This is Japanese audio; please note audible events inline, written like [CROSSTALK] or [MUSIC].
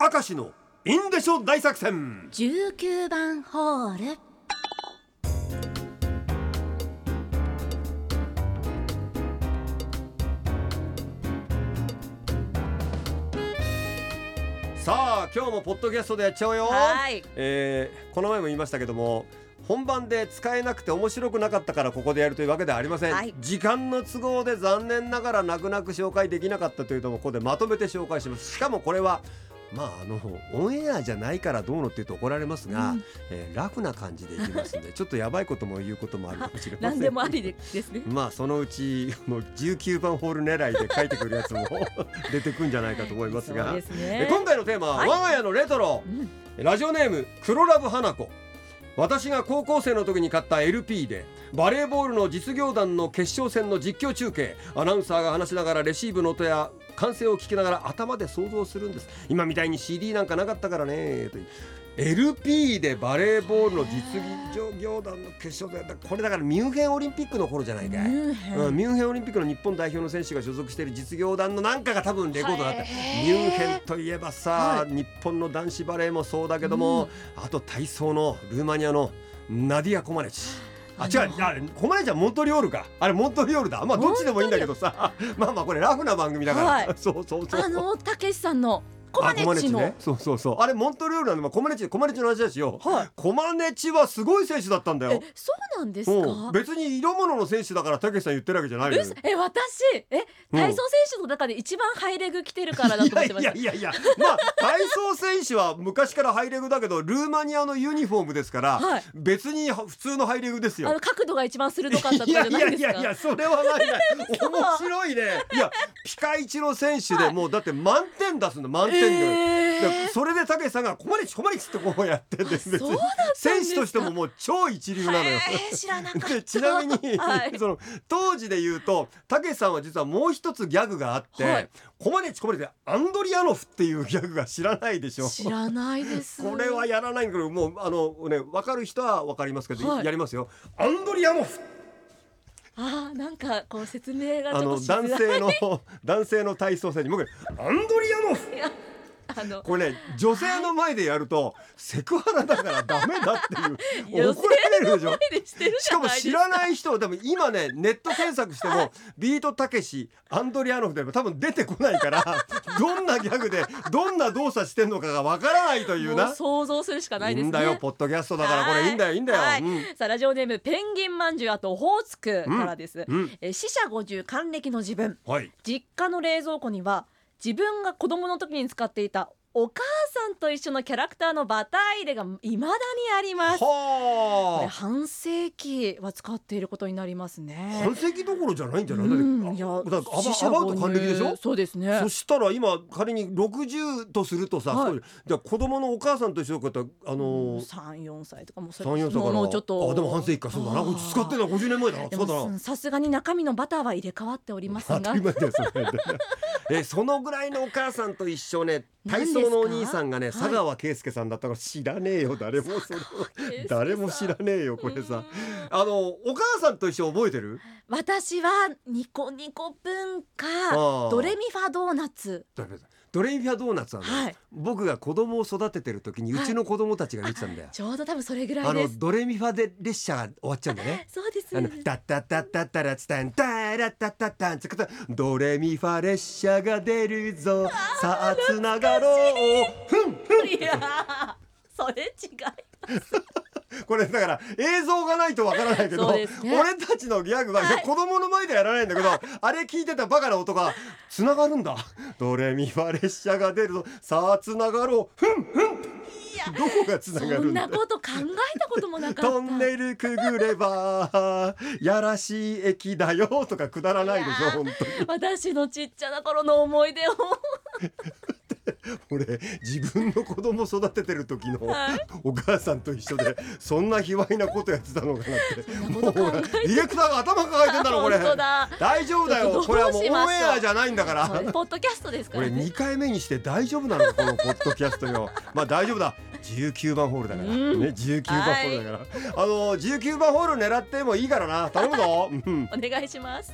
明石のインデショ大作戦。19番ホール。さあ今日もポッドキャストでやっちゃうよ、はい。えーこの前も言いましたけども本番で使えなくて面白くなかったからここでやるというわけではありません、はい。時間の都合で残念ながら泣く泣く紹介できなかったというのもここでまとめて紹介します。しかもこれはまああのオンエアじゃないからどうのって言うと怒られますが、うん。えーラフな感じでいきますんで [LAUGHS] ちょっとやばいことも言うこともある。かもしれません何でもありでですね。まあそのうちあの19番ホール狙いで書いてくるやつも [LAUGHS] 出てくんじゃないかと思いますが。ね。今回のテーマは、はい。我が家のレトロ。うん。ラジオネーム黒ラブ花子私が高校生の時に買った LP でバレーボールの実業団の決勝戦の実況中継。アナウンサーが話しながらレシーブの音や歓声を聞きながら頭で想像するんです。今みたいに CD なんかなかったからねという。LP でバレーボールの実業団の決勝でこれだからミュンヘンオリンピックの頃じゃないかい。ミュンヘン。うん、ミュンヘンオリンピックの日本代表の選手が所属している実業団のなんかが多分レコードだった。ミュンヘンといえばさ、は日本の男子バレーもそうだけども、あと体操のルーマニアのナディア・コマネチ。あ違うあれコマネチはモントリオールか。あれモントリオールだ。まあどっちでもいいんだけどさ。まあまあこれラフな番組だから、はい。[LAUGHS] そうそうそう。あのたけしさんのコマネあチのね。そうそうそう。あれモントリオールなんで、まあ、コマネチコマネチの話だしよ。はい。コマネチはすごい選手だったんだえよそうなんですうん。か別に色物の選手だからたけしさん言ってるわけじゃないのよ。うっえ私？え体操選手の中で一番ハイレグ着てるからだと思ってましたいやいやいや。まあ体操選手は昔からハイレグだけどルーマニアのユニフォームですから、はい。別に普通のハイレグですよ。あの角度が一番鋭かったとかじゃないですか？いやいやいやそれはないない。[LAUGHS] 面白いね。いやピカイチの選手でもうだって満点出すの満点で、えー。でそれでたけしさんが「コマリチコマリチ」ってこうやってんです別にそうだったんですか？選手としてももう超一流なのよ。へー知らなかった。でちなみに、はい。その当時で言うとたけしさんは実はもう一つギャグがあって「はい。コマネチコマネチアンドリアノフ」っていうギャグが知らないでしょ。知らないです。これはやらないけどもうあのね分かる人は分かりますけど、はい。やりますよ。アンドリアノフあーなんかこう説明がちあのょっとしづらい。男性の [LAUGHS] 男性の体操選手僕アンドリアノフのこれね女性の前でやるとセクハラだからダメだっていう女怒られるでしょ？しか。も知らない人でも今ねネット検索してもビートたけしアンドリアノフでも多分出てこないからどんなギャグでどんな動作してんのかがわからないというな。想像するしかないいいですね。んだよポッドキャストだからこれい。いんだよいいんだよ。はい。うん。さあラジオネームペンギンまんじゅうあとオホーツクからです、うん。えー死者50還暦の自分。はい。実家の冷蔵庫には自分が子供の時に使っていたお母さんと一緒のキャラクターのバター入れが未だにあります。これは半世紀は使っていることになりますあ。ね。半世紀どころじゃないんじゃない？うん。いだってやあだからアバウト還暦でしょ？そうですね。そしたら今仮に60とするとさ、はい。じゃあ子供のお母さんと一緒だったらあのー三四歳とかもう三四歳からもうちょっとあでも半世紀かそうだな。使ってんのは50年前だな。でそうだな。もさすがに中身のバターは入れ替わっておりますが。当たり前だよそれえそのぐらいのお母さんと一緒ね。体操のお兄さんがねはい。佐川圭介さんだったから知らねえよ誰も誰も知らねえよこれさ。うん。あのお母さんと一緒覚えてる？私はニコニコ文化ドレミファドーナツ。ドレミファドーナツはね、はい。僕が子供を育ててる時にはい。うちの子供たちが言ってたんだよ、ちょうど多分それぐらあのいです。ドレミファで列車が終わっちゃうんだよね。[LAUGHS] そうです。あのタッタッタッタッタラツタンタラッタッタッタンつくとドレミファ列車が出るぞ。さあつながろう。ふんふん。いやれだから映像がないとわからないけど、そうですね。俺たちのギャグは、い。や子供の前でやらないんだけど、[LAUGHS] あれ聞いてたバカな音がつながるんだ。ドレミファ列車が出るぞ。さあつながろう。ふんふん。いやどこがつながそんるんだなこと考えたこともなかった。トンネルくぐればやらしい駅だよとかくだらないでしょ本当に。私のちっちゃな頃の思い出を俺自分の子供育ててる時のはい。お母さんと一緒でそんな卑猥なことやってたのかなって。そんなこと考えてディレクターが頭抱えてんだろこれ。大丈夫だよ。これはもうオンエアじゃないんだから。ポッドキャストですから俺ね2回目にして大丈夫なの？このポッドキャストよ。まあ大丈夫だ。19番ホールだから、うん。ね19番ホールだから、あの19番ホール狙ってもいいからな。頼むぞ、うん。[LAUGHS] お願いします